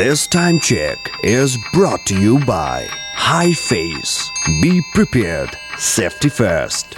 This time check is brought to you by High Face. Be prepared. Safety first.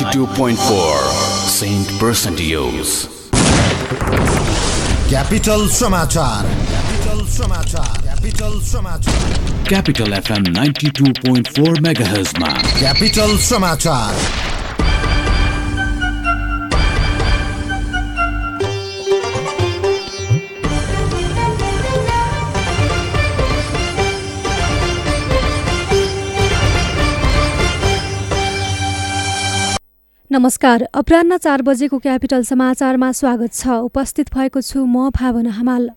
92.4 Saint Percentios. Capital समाचार Capital समाचार Capital समाचार Capital FM 92.4 MHz मा Capital समाचार नमस्कार। अपराह्न चार बजेको क्यापिटल समाचारमा स्वागत छ। उपस्थित भएको छु म भावना हमाल।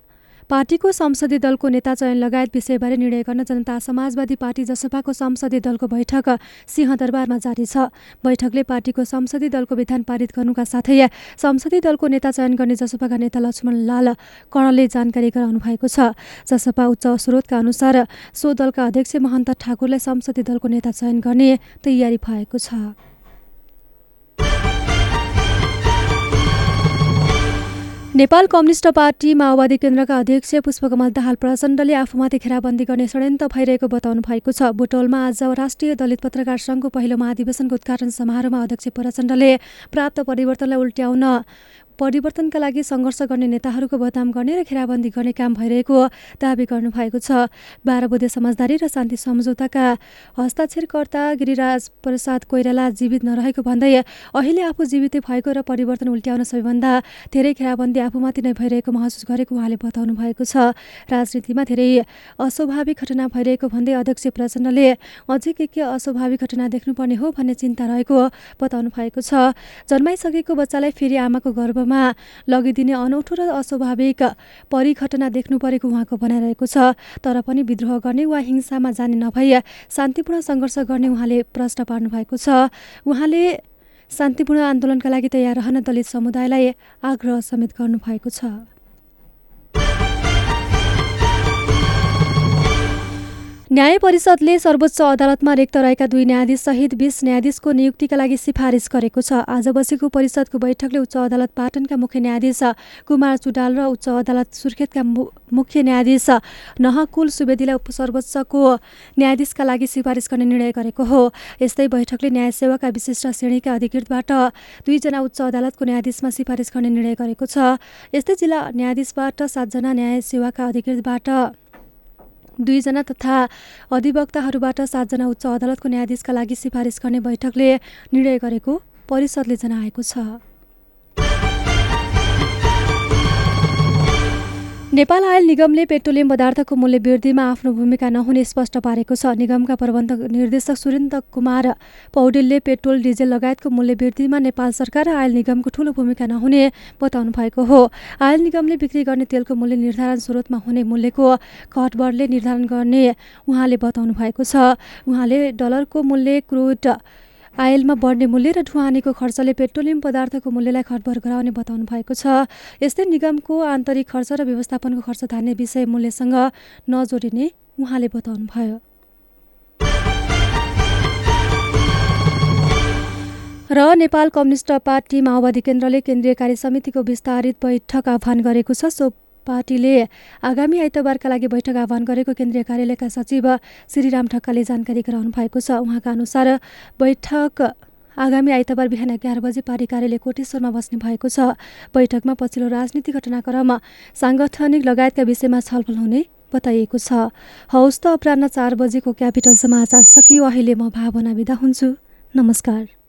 पार्टीको संसदीय दलको नेता चयन लगायत विषयबारे निर्णय गर्न जनता समाजवादी पार्टी जसपाको संसदीय दलको बैठक सिंहदरबारमा जारी छ। बैठकले पार्टीको संसदीय दलको विधान पारित गर्नुका साथै संसदीय दलको नेता चयन गर्ने जसपाका नेता लक्ष्मण लाल कणले जानकारी गराउनु भएको छ। जसपा उच्च स्रोतका अनुसार सो दलका अध्यक्ष महन्त ठाकुरलाई संसदीय दलको नेता चयन गर्ने तयारी भएको छ। नेपाल कम्युनिस्ट पार्टी माओवादी केन्द्रका अध्यक्ष पुष्पकमल दाहाल प्रचण्डले आफूमाथि घेराबन्दी गर्ने षड्यन्त्र भइरहेको बताउनु भएको छ। बुटोलमा आज राष्ट्रिय दलित पत्रकार सङ्घको पहिलो महाधिवेशनको उद्घाटन समारोहमा अध्यक्ष प्रचण्डले प्राप्त परिवर्तनलाई उल्ट्याउन परिवर्तनका लागि सङ्घर्ष गर्ने नेताहरूको बदनाम गर्ने र घेराबन्दी गर्ने काम भइरहेको दावी गर्नुभएको छ। बाह्र बुधे समझदारी र शान्ति सम्झौताका हस्ताक्षरकर्ता गिरिराज प्रसाद कोइराला जीवित नरहेको भन्दै अहिले आफू जीवितै भएको र परिवर्तन उल्ट्याउन सबैभन्दा धेरै घेराबन्दी आफूमाथि नै भइरहेको महसुस गरेको उहाँले बताउनु भएको छ। राजनीतिमा धेरै अस्वाभाविक घटना भइरहेको भन्दै अध्यक्ष प्रचण्डले अझै के के अस्वाभाविक घटना देख्नुपर्ने हो भन्ने चिन्ता रहेको बताउनु भएको छ। जन्माइसकेको बच्चालाई फेरि आमाको गर्भमा लगिदिने अनौठो र अस्वाभाविक परिघटना देख्नु परेको उहाँको भनाइरहेको छ। तर पनि विद्रोह गर्ने वा हिंसामा जाने नभई शान्तिपूर्ण सङ्घर्ष गर्ने उहाँले प्रश्न पार्नु भएको छ। उहाँले शान्तिपूर्ण आन्दोलनका लागि तयार रहन दलित समुदायलाई आग्रह समेत गर्नुभएको छ। न्याय परिषदले सर्वोच्च अदालतमा रिक्त रहेका दुई न्यायाधीश सहित बीस न्यायाधीशको नियुक्तिका लागि सिफारिस गरेको छ। आज बसेको परिषदको बैठकले उच्च अदालत पाटनका मुख्य न्यायाधीश कुमार चुडाल र उच्च अदालत सुर्खेतका मुख्य न्यायाधीश नहकुल सुवेदीलाई उप सर्वोच्चको न्यायाधीशका लागि सिफारिस गर्ने निर्णय गरेको हो। यस्तै बैठकले न्याय सेवाका विशिष्ट श्रेणीका अधिकृतबाट दुईजना उच्च अदालतको न्यायाधीशमा सिफारिस गर्ने निर्णय गरेको छ। यस्तै जिल्ला न्यायाधीशबाट सातजना न्याय सेवाका अधिकृतबाट दुईजना तथा अधिवक्ताहरूबाट सातजना उच्च अदालतको न्यायाधीशका लागि सिफारिस गर्ने बैठकले निर्णय गरेको परिषदले जनाएको छ। नेपाल आयल निगमले पेट्रोलियम पदार्थको मूल्य वृद्धिमा आफ्नो भूमिका नहुने स्पष्ट पारेको छ। निगमका प्रबन्धक निर्देशक सुरेन्द्र कुमार पौडेलले पेट्रोल डिजेल लगायतको मूल्य वृद्धिमा नेपाल सरकार र आयल निगमको ठूलो भूमिका नहुने बताउनु भएको हो। आयल निगमले बिक्री गर्ने तेलको मूल्य निर्धारण स्रोतमा हुने मूल्यको घटबढले निर्धारण गर्ने उहाँले बताउनु भएको छ। उहाँले डलरको मूल्य क्रुड आयलमा बढ्ने मूल्य र ढुवानीको खर्चले पेट्रोलियम पदार्थको मूल्यलाई खटबड गराउने बताउनु भएको छ। यस्तै निगमको आन्तरिक खर्च र व्यवस्थापनको खर्च धान्ने विषय मूल्यसँग नजोडिने उहाँले बताउनु भयो र नेपाल कम्युनिस्ट पार्टी माओवादी केन्द्रले केन्द्रीय कार्य समितिको विस्तारित बैठक आह्वान गरेको छ। सो पार्टीले आगामी आइतबारका लागि बैठक आह्वान गरेको केन्द्रीय कार्यालयका सचिव श्रीराम ठक्काले जानकारी गराउनु भएको छ। उहाँका अनुसार बैठक आगामी आइतबार बिहान एघार बजे पार्टी कार्यालय कोटेश्वरमा बस्ने भएको छ। बैठकमा पछिल्लो राजनीतिक घटनाक्रम साङ्गठनिक लगायतका विषयमा छलफल हुने बताइएको छ। हौस् त अपरान्न चार बजेको क्यापिटल समाचार सकियो। अहिले म भावना बिदा हुन्छु। नमस्कार।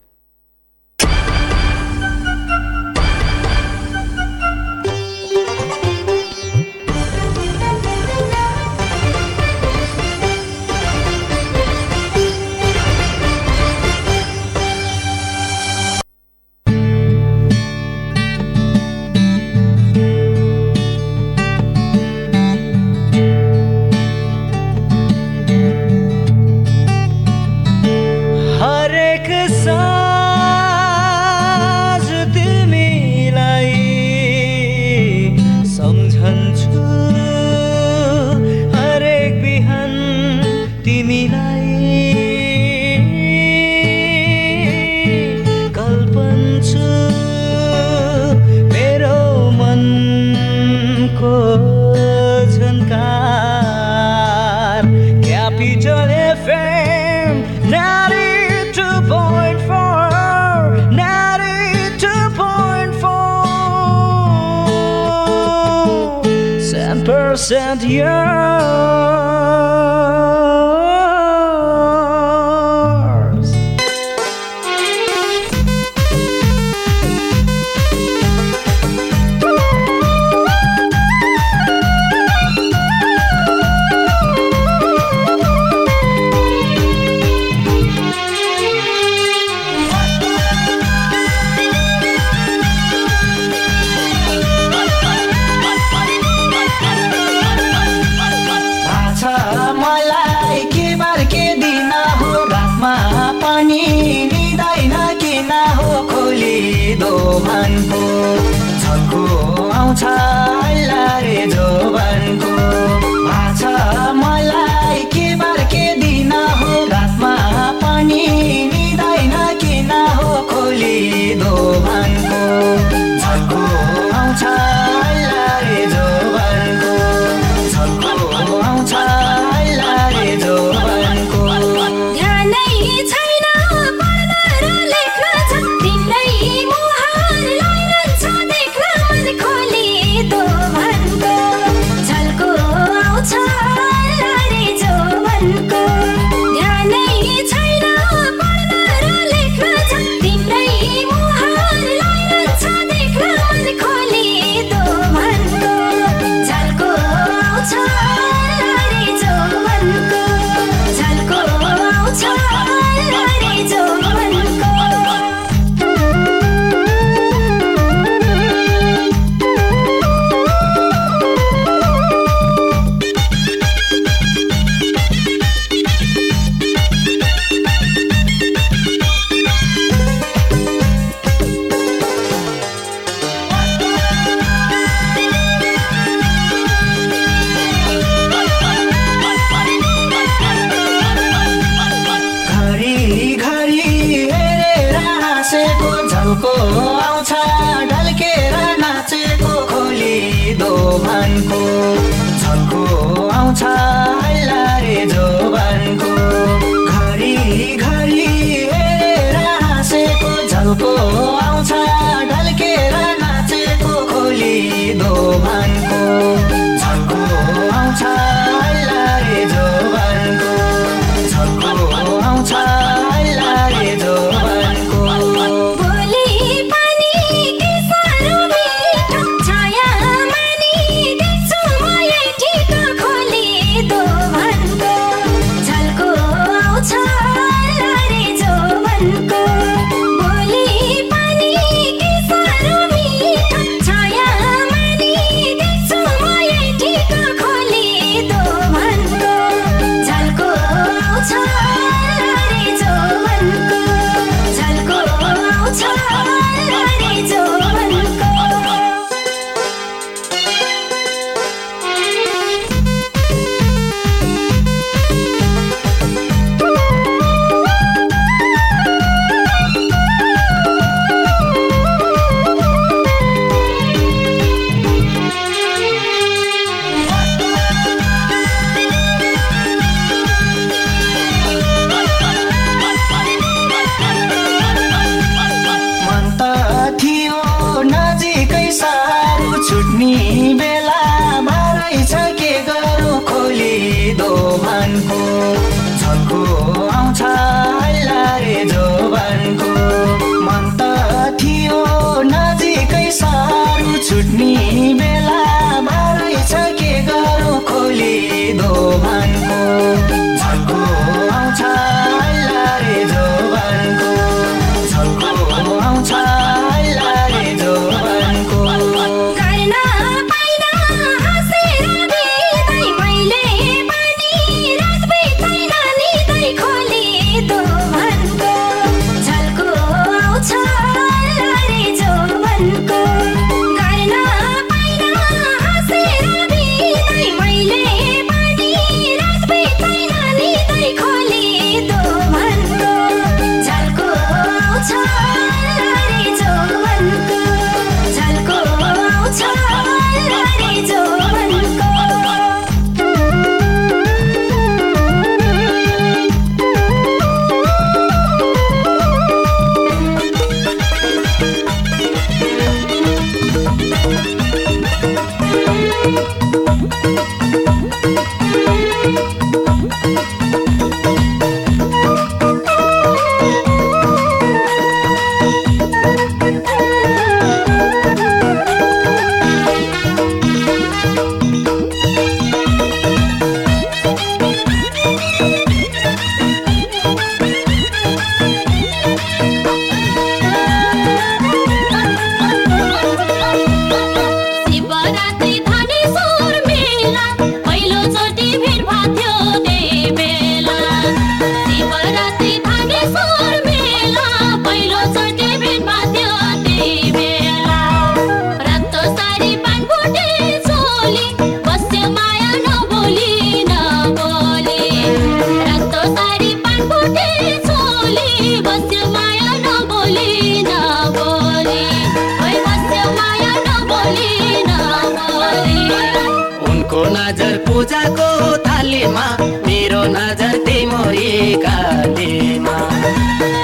पूजाको थालीमा मेरो नजर तिमोरी कालीमा।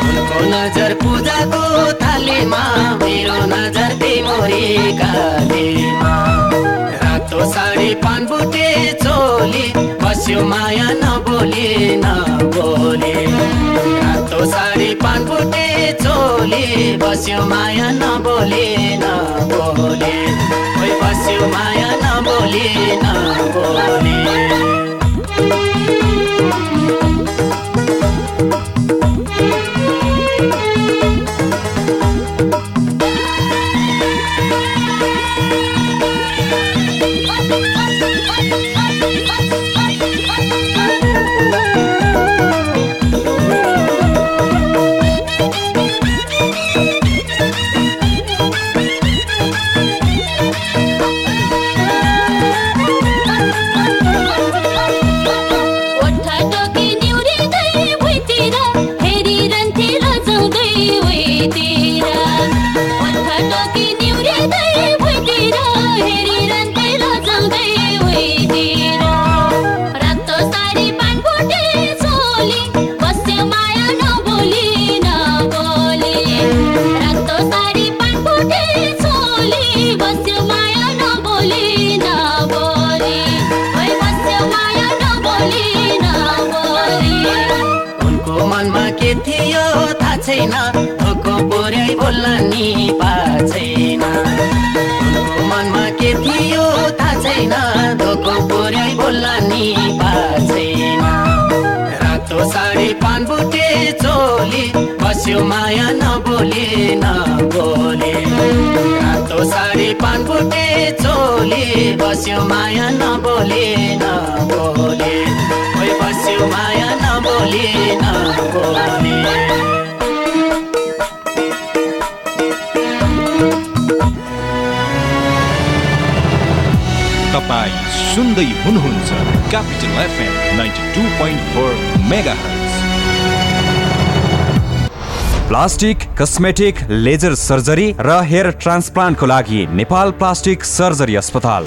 उनको नजर पूजाको थालीमा मेरो नजर तिमोरी कालीमा। रातो साडी पानबुटे चोली बस्यो माया नबोले नबोले रातो साडी पानबुटे चोली बस्यो माया नबोले नबोले माया नबोली नबोली। माया नबोले नबोले। रातो साडी पानपुटे चोले। बस्यो माया नबोले नबोले। खोइ बस्यो माया नबोले नबोले। तपाईँ सुन्दै हुनुहुन्छ Capital FM 92.4 two plastic cosmetic laser surgery र हेयर ट्रान्सप्लान्टको लागि नेपाल प्लास्टिक सर्जरी अस्पताल।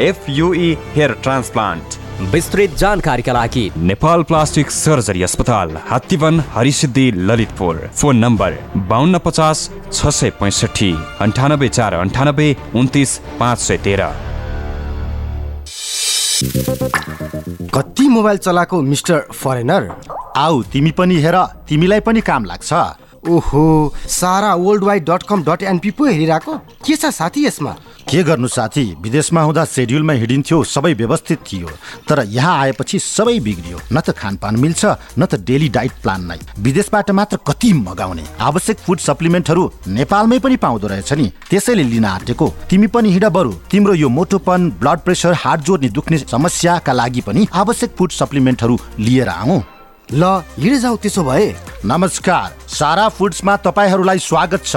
एफयुई हेयर ट्रान्सप्लान्ट विस्तृत जानकारीका लागि नेपाल प्लास्टिक सर्जरी अस्पताल हात्तीवन हरिसिद्धि ललितपुर। फोन नम्बर बाहन्न पचास छ सय पैँसठी अन्ठानब्बे चार अन्ठानब्बे उन्तिस पाँच सय तेह्र। कति मोबाइल चलाएको मिस्टर फरेनर? आऊ तिमी पनि हेर तिमीलाई पनि काम लाग्छ। ओहो Sara world wide dot com dot NP पो हेरिरहेको? के छ साथी यसमा? के गर्नु साथी? विदेशमा हुँदा सेड्युलमा हिँडिन्थ्यो सबै व्यवस्थित थियो। तर यहाँ आएपछि सबै बिग्रियो। न त खानपान मिल्छ न त डेली डाइट प्लान नै। विदेशबाट मात्र कति मगाउने? आवश्यक फुड सप्लिमेन्टहरू नेपालमै पनि पाउँदो रहेछ नि। त्यसैले लिन आँटेको। तिमी पनि हिँड बरु। तिम्रो यो मोटोपन ब्लड प्रेसर हार्ट जोड्ने दुख्ने समस्याका लागि पनि आवश्यक फुड सप्लिमेन्टहरू लिएर आऊ ल हिँडे जाऊ त्यसो भए। नमस्कार। सारा फुड्समा तपाईँहरूलाई स्वागत छ।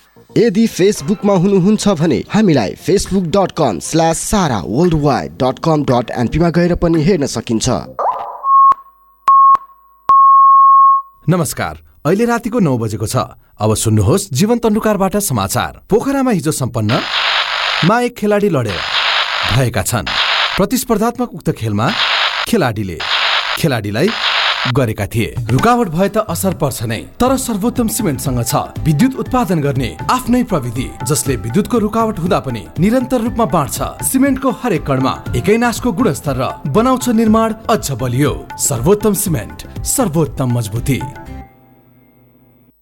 यदि फेसबुकमा हुनुहुन्छ भने हामीलाई Facebook dot com slash Sara world wide dot com dot एनपीमा गएर पनि हेर्न सकिन्छ। नमस्कार अहिले रातिको नौ बजेको छ। अब सुन्नुहोस् जीवन तन्डुकारबाट समाचार। पोखरामा हिजो सम्पन्न मा एक खेलाडी लडेर भएका छन्। प्रतिस्पर्धात्मक उक्त खेलमा खेलाडीले खेलाडीलाई गरेका थिए। रुकावट भए त असर पर्छ नै तर सर्वोत्तम सिमेन्टसँग छ। विद्युत उत्पादन गर्ने आफ्नै प्रविधि जसले विद्युतको रुकावट हुँदा पनि निरन्तर रूपमा बाँड्छ। सिमेन्टको हरेक कणमा एकै नासको गुणस्तर र बनाउँछ निर्माण अझ बलियो। सर्वोत्तम सिमेन्ट सर्वोत्तम मजबुती।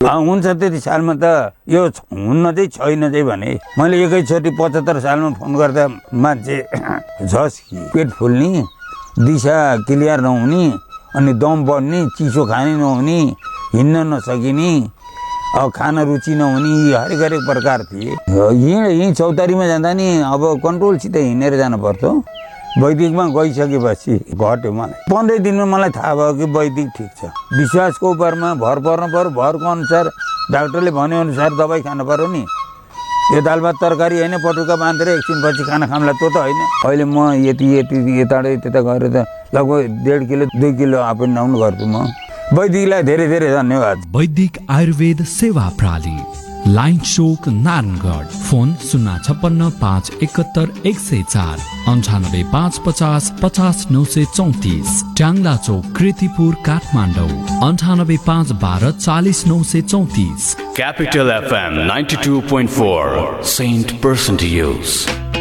हुन्छ त्यति सालमा त यो हुन्न चाहिँ छैन चाहिँ भने मैले एकैचोटि पचहत्तर सालमा फोन गर्दा मान्छे झस् पेट फुल्ने दिशा क्लियर नहुने अनि दम बढ्ने चिसो खानै नहुने हिँड्न नसकिने अब खान रुचि नहुने यी हरेक हरेक प्रकार थिए। यहीँ यहीँ चौतारीमा जाँदा नि अब कन्ट्रोलसित हिँडेर जानु पर्थ्यो वैदिकमा गइसकेपछि घट्यो मलाई। पन्ध्र दिनमा मलाई थाहा भयो कि वैदिक ठिक छ। विश्वासको उपरमा भर पर्नु पऱ्यो भरको अनुसार डाक्टरले भनेअनुसार दबाई खानु पऱ्यो नि। यो दाल भात तरकारी होइन पटुका बाँधेर एकछिनपछि खाना खामला त्यो त होइन। अहिले म यति यति यताबाट त्यता गएर त लगभग डेढ किलो दुई किलो आप एन्ड डाउन गर्छु म। वैदिकलाई धेरै धेरै धन्यवाद। वैदिक आयुर्वेद सेवा प्रणाली लाइन चोक नारायणगढ फोन शून्य छप्पन्न पाँच एकहत्तर एक सय चार अन्ठानब्बे पाँच पचास पचास नौ सय चौतिस ट्याङ्ला चौक कृतिपुर काठमाडौँ अन्ठानब्बे पाँच बाह्र चालिस नौ सय चौतिस। Capital FM 92.4 Saint Person to Use. सम्झनाले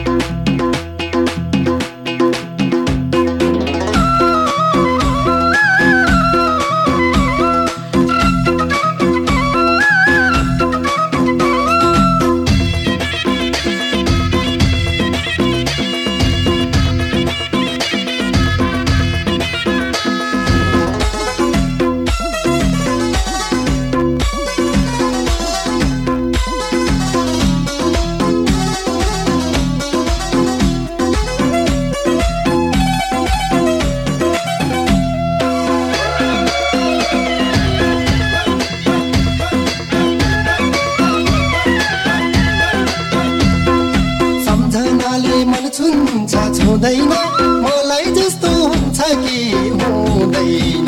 छुँदैन मलाई जस्तो हुन्छ कि हुँदैन।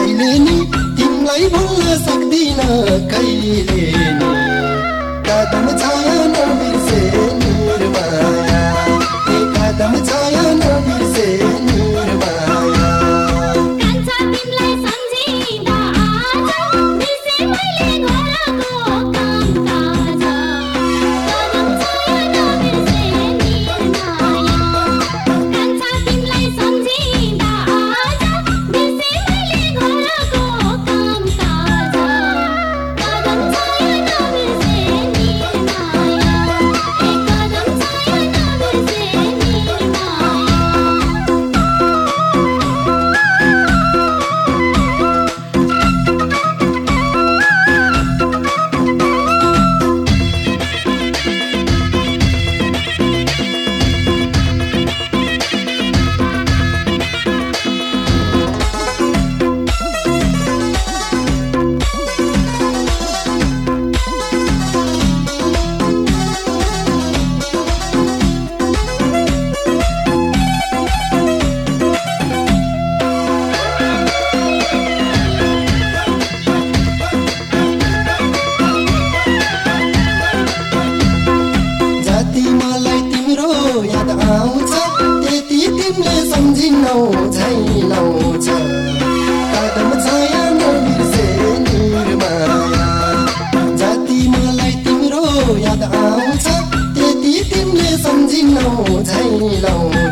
कहिले नि तिमीलाई भुल्न सक्दिन कहिले नि कदम छाया नबिर्से निर्माया कदम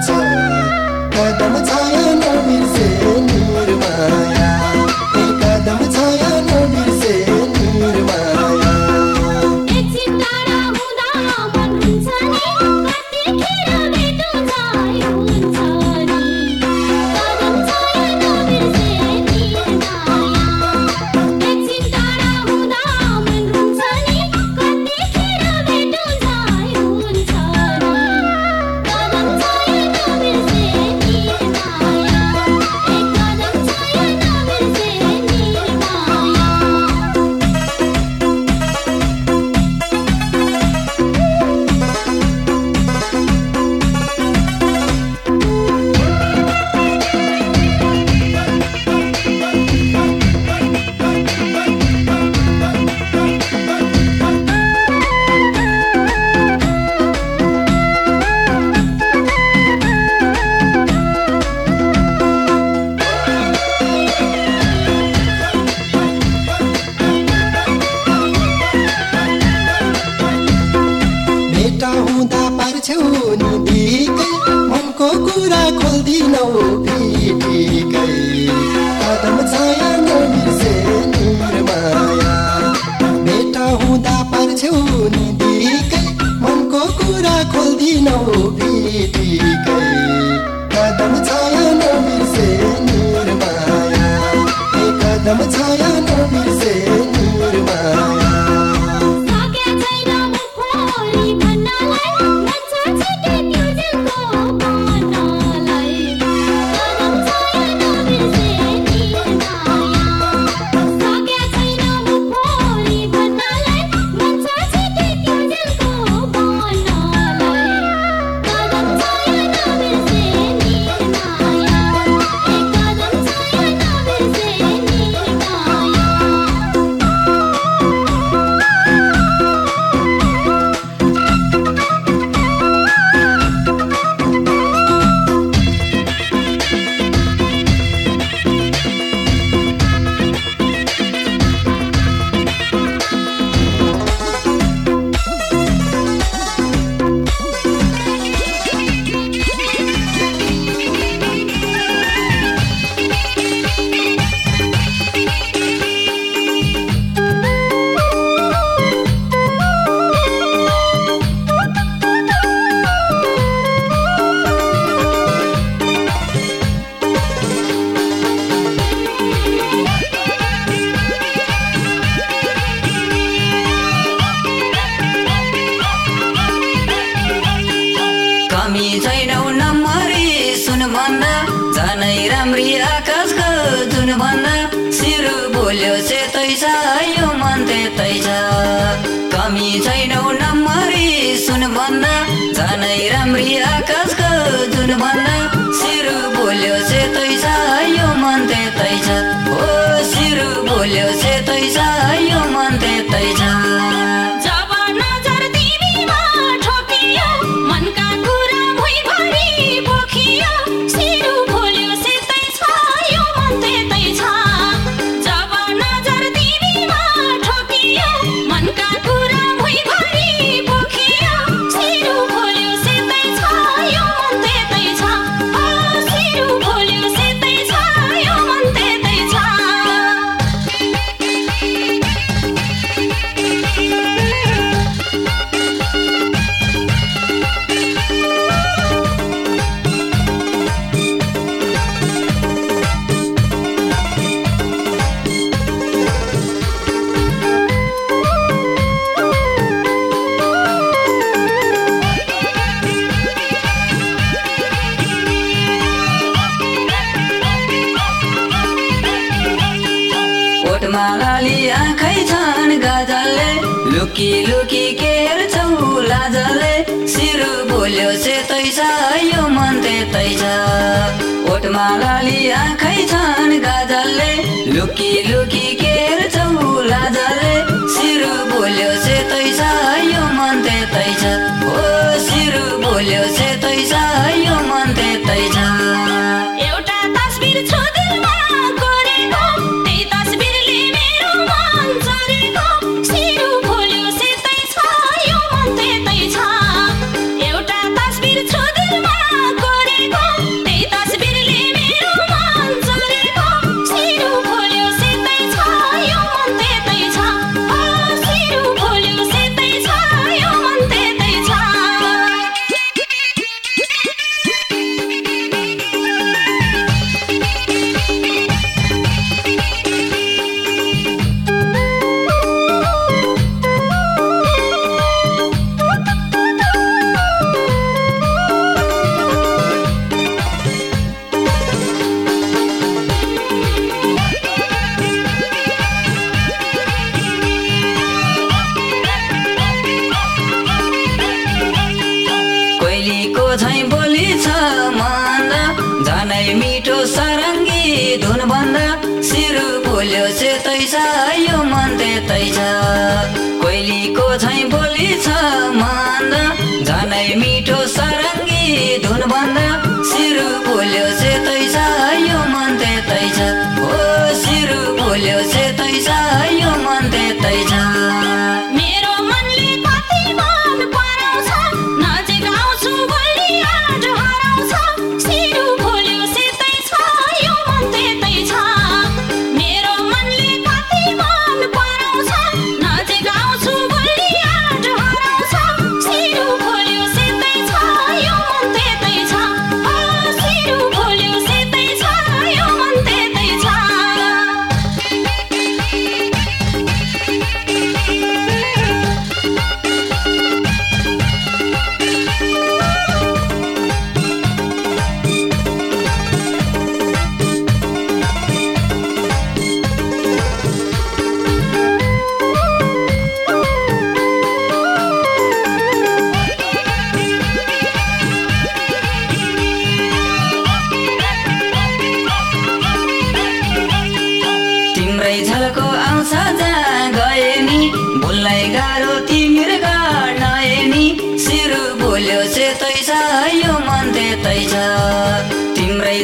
在。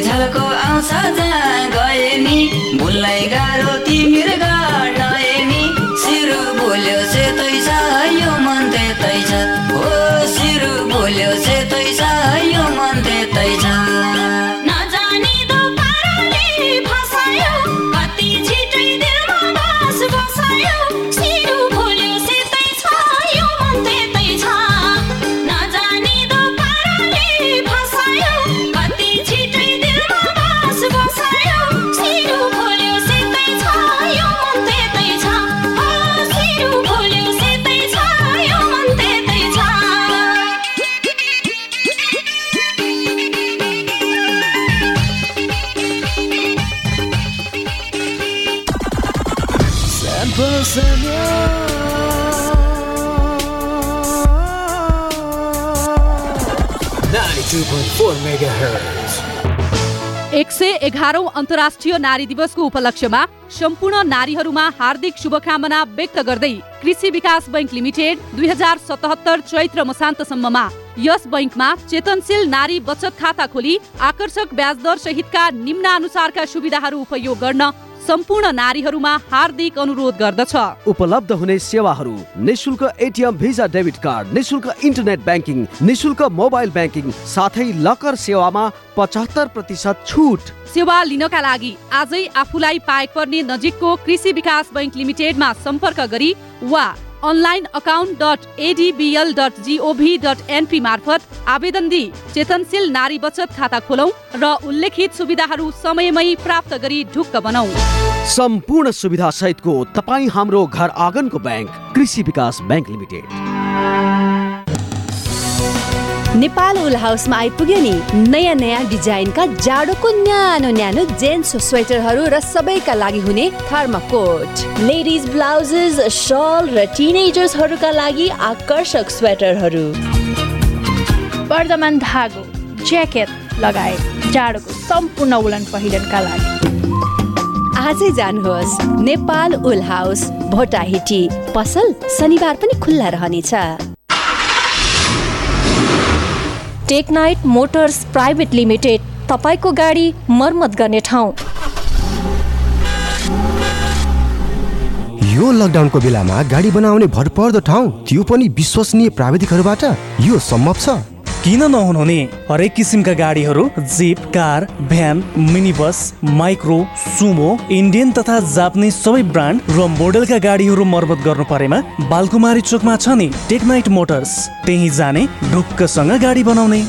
झल्को आउँछ जहाँ गए नि बोल्नै एक सय एघारौं अन्तर्राष्ट्रिय नारी दिवसको उपलक्ष्यमा सम्पूर्ण नारीहरूमा हार्दिक शुभकामना व्यक्त गर्दै कृषि विकास बैङ्क लिमिटेड दुई हजार सतहत्तर चैत्र मसान्तसम्ममा यस बैङ्कमा चेतनशील नारी बचत खाता खोली आकर्षक ब्याज दर सहितका निम्नानुसारका सुविधाहरू उपयोग गर्न सम्पूर्ण नारीहरूमा हार्दिक अनुरोध गर्दछ। उपलब्ध हुने सेवाहरू निशुल्क एटिएम भिजा डेबिट कार्ड निशुल्क इन्टरनेट ब्याङ्किङ निशुल्क मोबाइल ब्याङ्किङ साथै लकर सेवामा पचहत्तर प्रतिशत छुट। सेवा लिनका लागि आजै आफूलाई पाएक पर्ने नजिकको कृषि विकास बैङ्क लिमिटेडमा सम्पर्क गरी वा online account dot ADBL dot GOV dot NP मार्फत आवेदन दिई। चेतनशील नारी बचत खाता खोलौँ र उल्लेखित सुविधाहरू समयमै प्राप्त गरी ढुक्क बनाऊ सम्पूर्ण सुविधा सहितको तपाईँ हाम्रो घर आँगनको ब्याङ्क कृषि विकास ब्याङ्क लिमिटेड। नेपाल उल हाउसमा आइपुग्यो नि। नयाँ नयाँ डिजाइनका जाडोको न्यानो न्यानो जेन्ट्स स्वेटरहरू र सबैका लागि हुने थर्माकोट लेडिज ब्लाउजेस सल र टिनेजर्सहरूका लागि आकर्षक स्वेटरहरू। वर्धमान धागो ज्याकेट लगायत जाडोको सम्पूर्ण उलन पहिरनका लागि। आजै जानुहोस् नेपाल उल हाउस भोटाहिटी। पसल शनिबार पनि खुल्ला रहनेछ। टेकनाइट मोटर्स प्राइभेट लिमिटेड तपाईँको गाडी मर्मत गर्ने ठाउँ। यो लकडाउनको बेलामा गाडी बनाउने भरपर्दो ठाउँ त्यो पनि विश्वसनीय प्राविधिकहरूबाट यो सम्भव छ। किन नहुने हरेक किसिमका गाडीहरू jeep car van mini bus micro Sumo Indian तथा जापानिज सबै ब्रान्ड र मोडलका गाडीहरू मर्मत गर्नु परेमा बालकुमारी चोकमा छ नि टेकनाइट मोटर्स। त्यही जाने ढुक्कसँग गाडी बनाउने।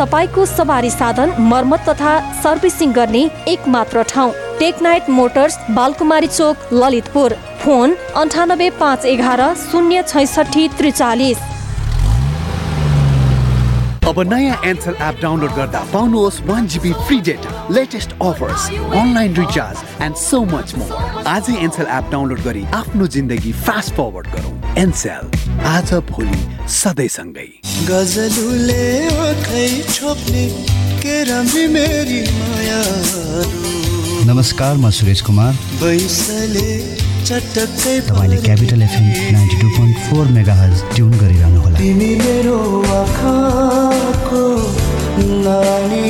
तपाईँको सवारी साधन मर्मत तथा सर्भिसिङ गर्ने एक मात्र ठाउँ। टेकनाइट मोटर्स बालकुमारी चोक ललितपुर फोन अन्ठानब्बे पाँच एघार शून्य छैसठी त्रिचालिस। अब नयाँ एन्सल एप डाउनलोड गर्दा पाउनुहोस् one GB free data latest offers online recharge and so much more आजै एन्सल एप डाउनलोड गरी आफ्नो जिन्दगी फास्ट फरवर्ड गरौँ। एनसेल आज भोलि सधैँसँगै। गजलुले आँखै छोप्ने के राम्री मेरी माया नमस्कार म सुरेश कुमार। तपाईँले Capital FM ninety two point four mega हज ट्युन गरिरहनु होला तिमी मेरो आँखाको नानी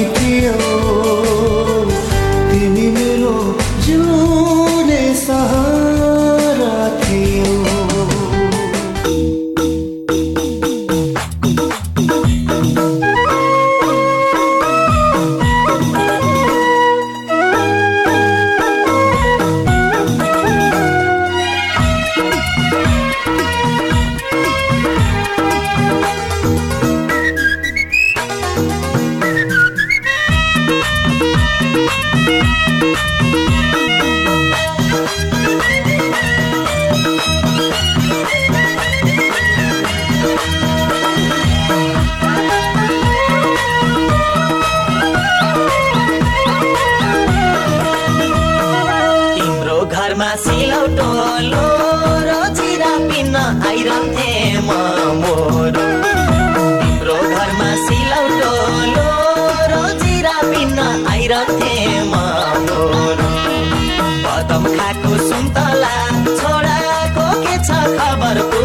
खाएको सुन्तला छोडाको के छ खबर?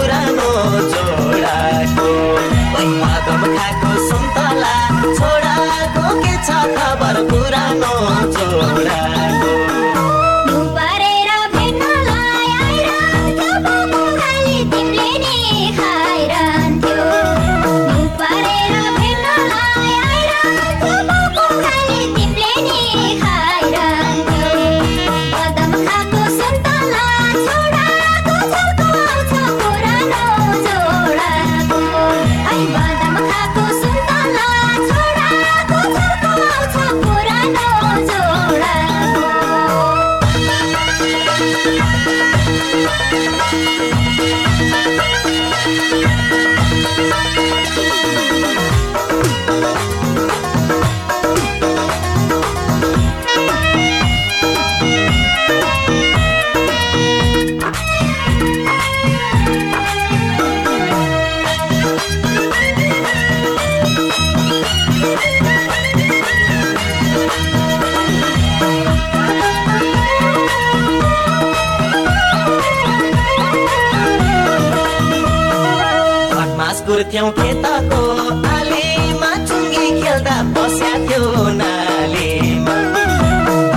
कुर्थ्यौँ खेतको आलीमा चुङ्गी खेल्दा बस्या थियो नालीमा।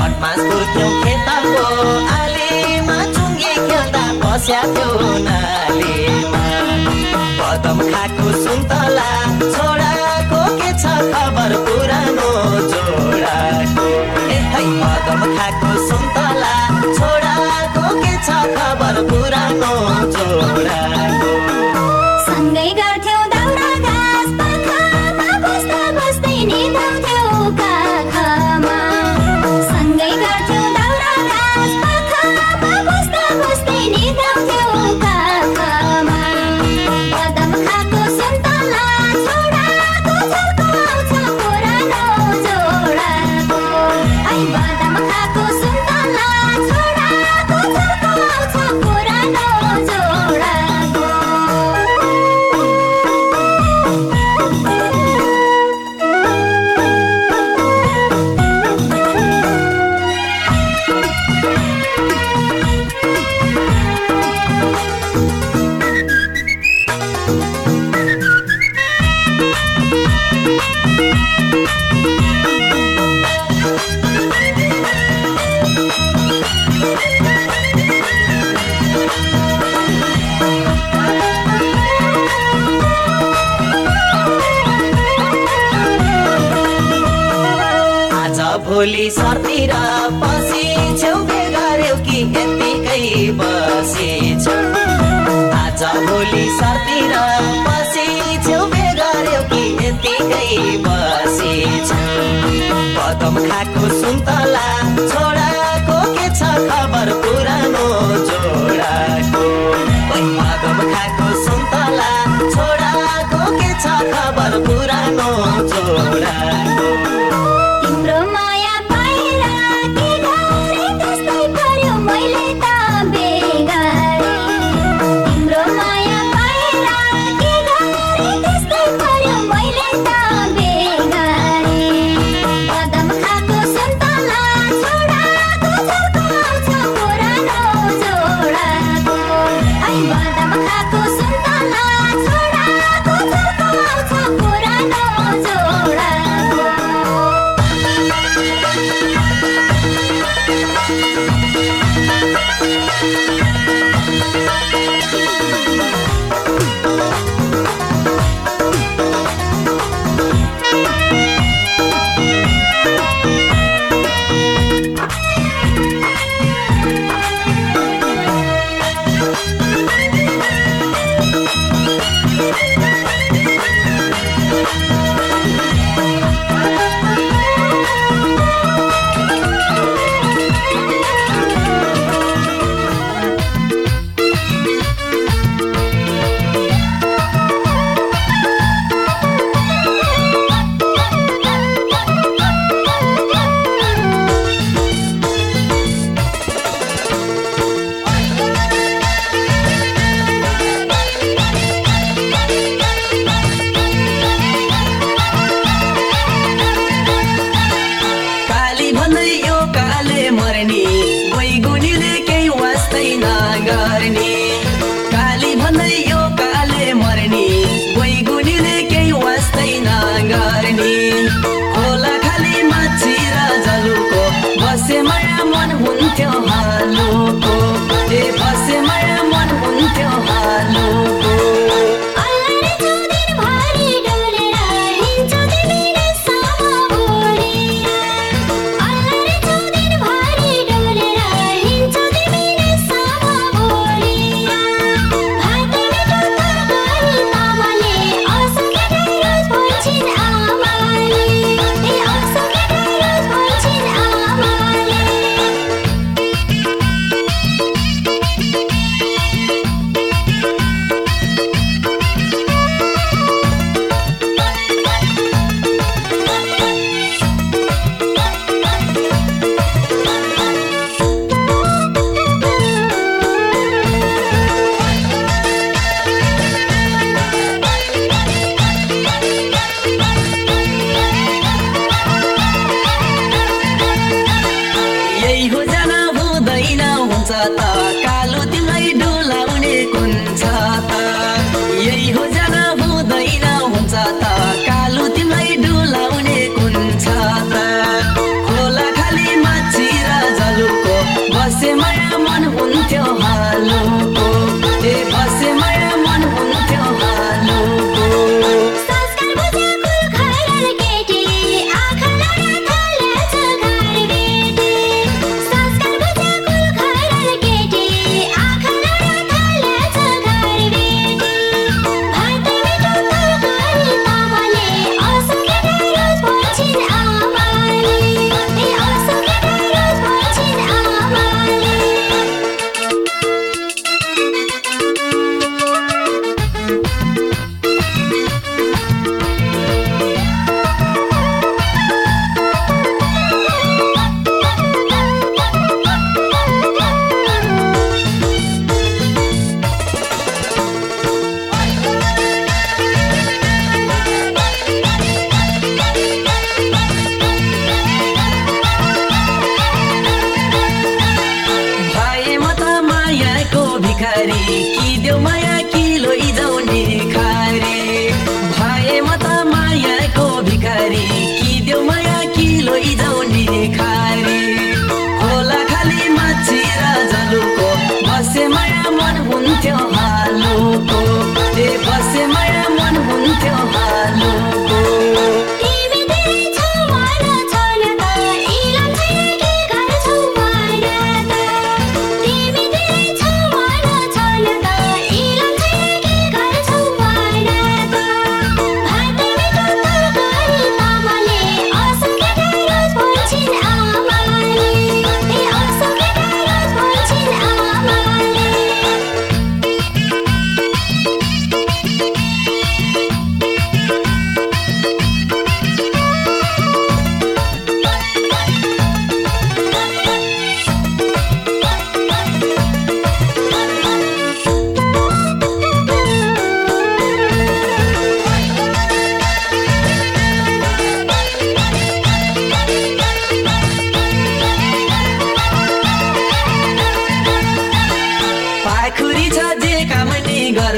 घटमास कुर्थ्यौँ खेतको आलीमा चुङ्गी खेल्दा बस्या थियो नालीमा। बदम खाएको सुन्तला छोडाको के छ खबर पुरानो जोडाको ए खाएको सुन्तला छोडाको के छ खबर पुरानो जोडाको यत्तिकै बसेछौ बदम खाएको सुन्तला छोडाको के छ खबर?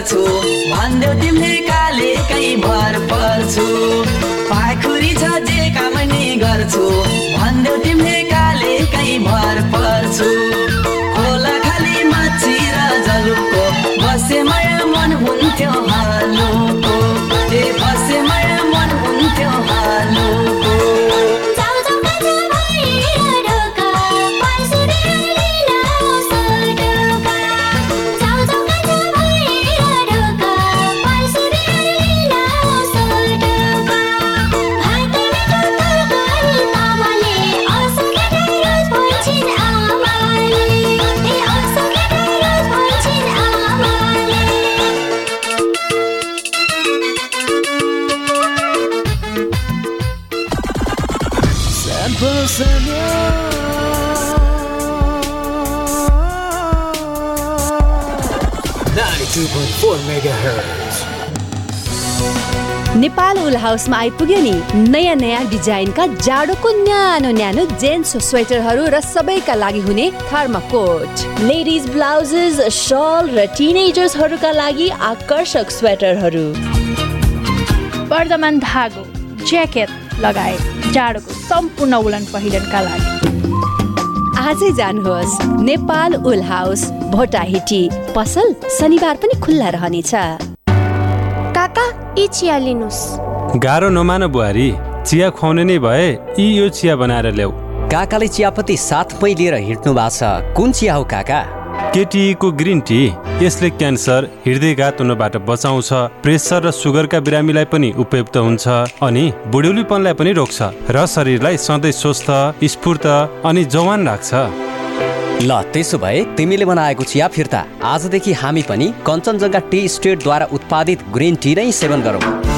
गर्छु भन्देऊ तिमीले काले कहीँ भर पर्छु। पाखुरी छ जे काम नि गर्छु। भन्देऊ तिमीले काले कहीँ भर पर्छु। नेपाल उल हाउसमा आइपुग्यो नि। नयाँ नयाँ डिजाइनका जाडोको न्यानो न्यानो जेन्ट्स स्वेटरहरू र सबैका लागि हुने थर्माकोट लेडिज ब्लाउजेस सल र टिनेजर्सहरूका लागि आकर्षक स्वेटरहरू। वर्धमान धागो ज्याकेट लगायत जाडोको सम्पूर्ण उलन पहिरनका लागि। आजै जानुहोस्। नेपाल उल हाउस भोटाहिटी पसल शनिबार पनि खुल्ला रहनेछ। काका यी चिया लिनुहोस् गाह्रो नमान बुहारी चिया खुवाउने नै भए यी यो चिया बनाएर ल्याऊ। काकाले चियापत्ती साथमै लिएर हिँड्नु भएको छ। कुन चिया हो काका? केटीको ग्रिन टी यसले क्यान्सर हृदयघात हुनबाट बचाउँछ प्रेसर र सुगरका बिरामीलाई पनि उपयुक्त हुन्छ अनि बुढ्यौलीपनलाई पनि रोक्छ र शरीरलाई सधैँ स्वस्थ स्फूर्त अनि जवान राख्छ। ल त्यसो भए तिमीले बनाएको चिया फिर्ता। आजदेखि हामी पनि कञ्चनजङ्घा टी स्टेटद्वारा उत्पादित ग्रिन टी नै सेवन गरौँ।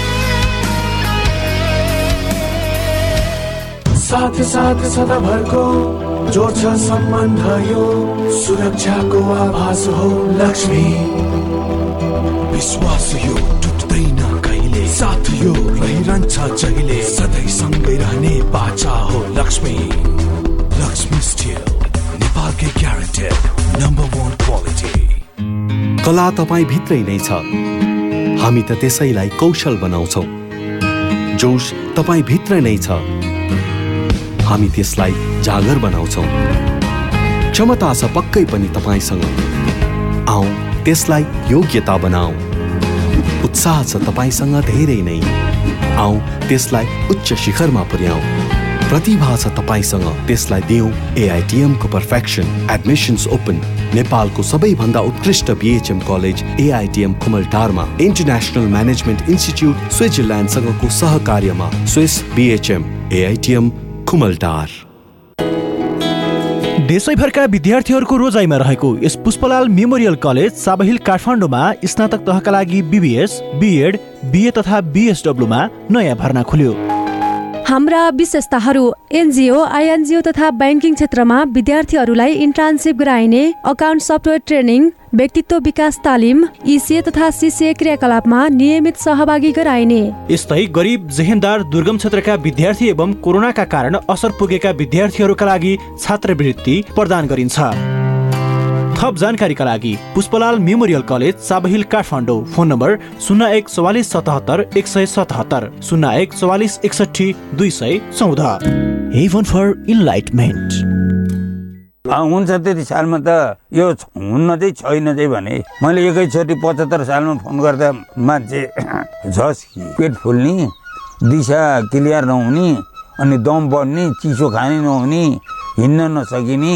साथ साथ सदाभरको जोड्छ सम्बन्ध यो सुरक्षाको आभास हो लक्ष्मी। विश्वास यो टुट्दैन कहिले? साथ यो रहिरहन्छ जहिले? सधैँ सँगै रहने बाचा हो लक्ष्मी। लक्ष्मी स्टिल नेपालकै ग्यारेन्टेड नम्बर वान क्वालिटी कला तपाईँ भित्रै नै छ। हामी त त्यसैलाई कौशल बनाउँछौ। जोस तपाईँ भित्र नै छ। हामी त्यसलाई जागर बनाउँछौ। क्षमता छ पक्कै पनि तपाईँसँग। आऊ त्यसलाई योग्यता बनाऊ उत्साह छ तपाईँसँग धेरै नै। आऊ त्यसलाई उच्च शिखरमा पुर्याऊ प्रतिभा छ तपाईँसँग त्यसलाई दिउँ एआइटिएमको पर्फेक्सन एडमिसन्स ओपन नेपालको सबैभन्दा उत्कृष्ट बिएचएम कलेज एआइटिएम कुमलटारमा इन्टरनेसनल म्यानेजमेन्ट इन्स्टिच्युट स्विजरल्यान्डसँगको सहकार्यमा स्विस बिएचएम एआइटिएम कुमलटार देशैभरका विद्यार्थीहरूको रोजाइमा रहेको यस पुष्पलाल मेमोरियल कलेज साबहिल काठमाडौँमा स्नातक तहका लागि बिबिएस बिएड बिए तथा बिएसडब्लुमा नयाँ भर्ना खुल्यो। हाम्रा विशेषताहरू एनजिओ आइएनजिओ तथा ब्याङ्किङ क्षेत्रमा विद्यार्थीहरूलाई इन्टर्नसिप गराइने अकाउन्ट सफ्टवेयर ट्रेनिङ व्यक्तित्व विकास तालिम इसिए तथा सिसिए क्रियाकलापमा नियमित सहभागी गराइने। यस्तै गरिब जेहेन्दार दुर्गम क्षेत्रका विद्यार्थी एवं कोरोनाका कारण असर पुगेका विद्यार्थीहरूका लागि छात्रवृत्ति प्रदान गरिन्छ। थप जानकारीका लागि Pushpalal memorial college Chabahil Kathmandu. Phone number शून्य एक चौवालिस सतहत्तर एक सय सतहत्तर शून्य एक चौवालिस एकसठी दुई सय चौध। हेभन फर इन्लाइटमेन्ट हुन्छ त्यति सालमा त यो हुन्न चाहिँ छैन चाहिँ भने मैले एकैचोटि पचहत्तर सालमा फोन गर्दा मान्छे झस् पेट फुल्ने दिशा क्लियर नहुने अनि दम बढ्ने चिसो खाने नहुने हिँड्न नसकिने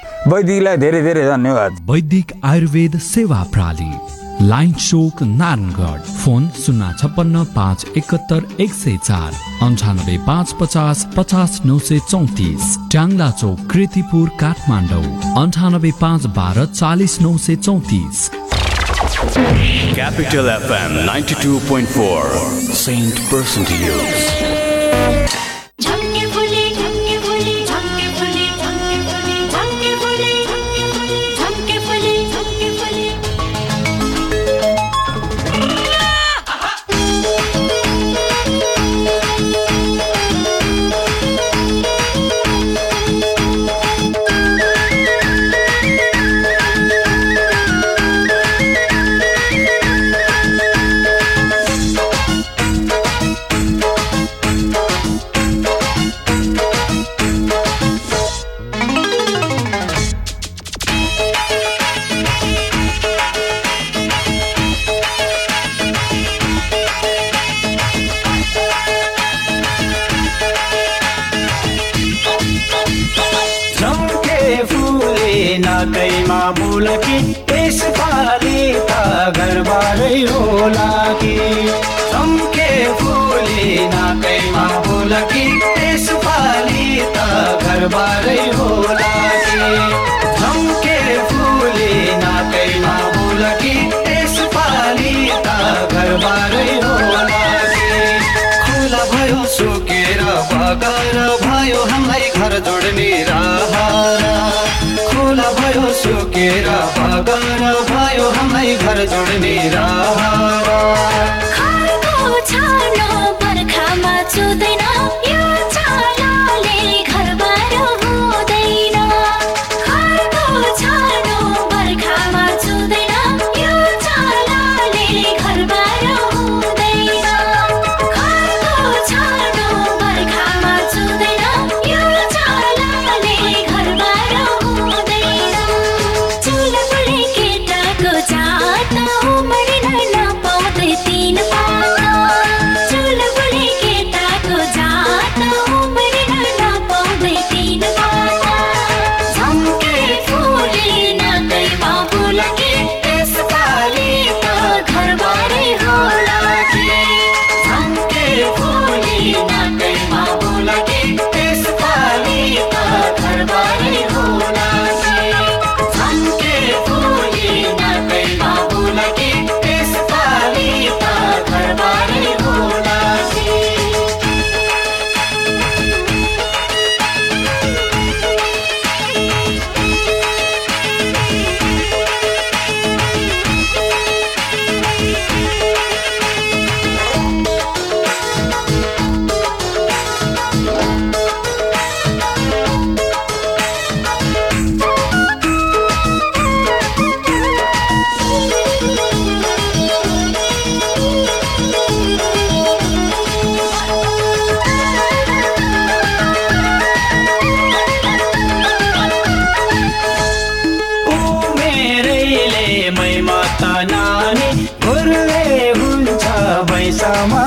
वैदिकलाई धेरै धेरै धन्यवाद वैदिक आयुर्वेद सेवा प्रणाली लाइन चोक नारायणगढ फोन शून्य छप्पन्न पाँच एकहत्तर एक सय चार अन्ठानब्बे पाँच पचास पचास नौ सय चौतिस ट्याङ्ला चौक कृतिपुर काठमाडौँ अन्ठानब्बे पाँच बाह्र चालिस नौ सय चौतिस Capital FM 92.4 Saint Percentiles. झम्के मेरा पागल भयो हमै घर जोड्ने राह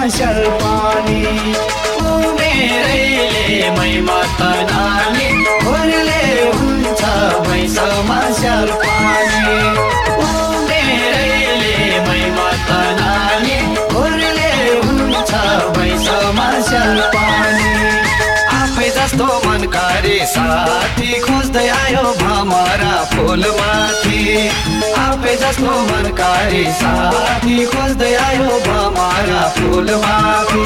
पानी उमेरैले मैमा त नानी हुन्छ मै सल पानी। जस्तो मनकारी साथी खोज्दै आयो भमारा फुलमाथि।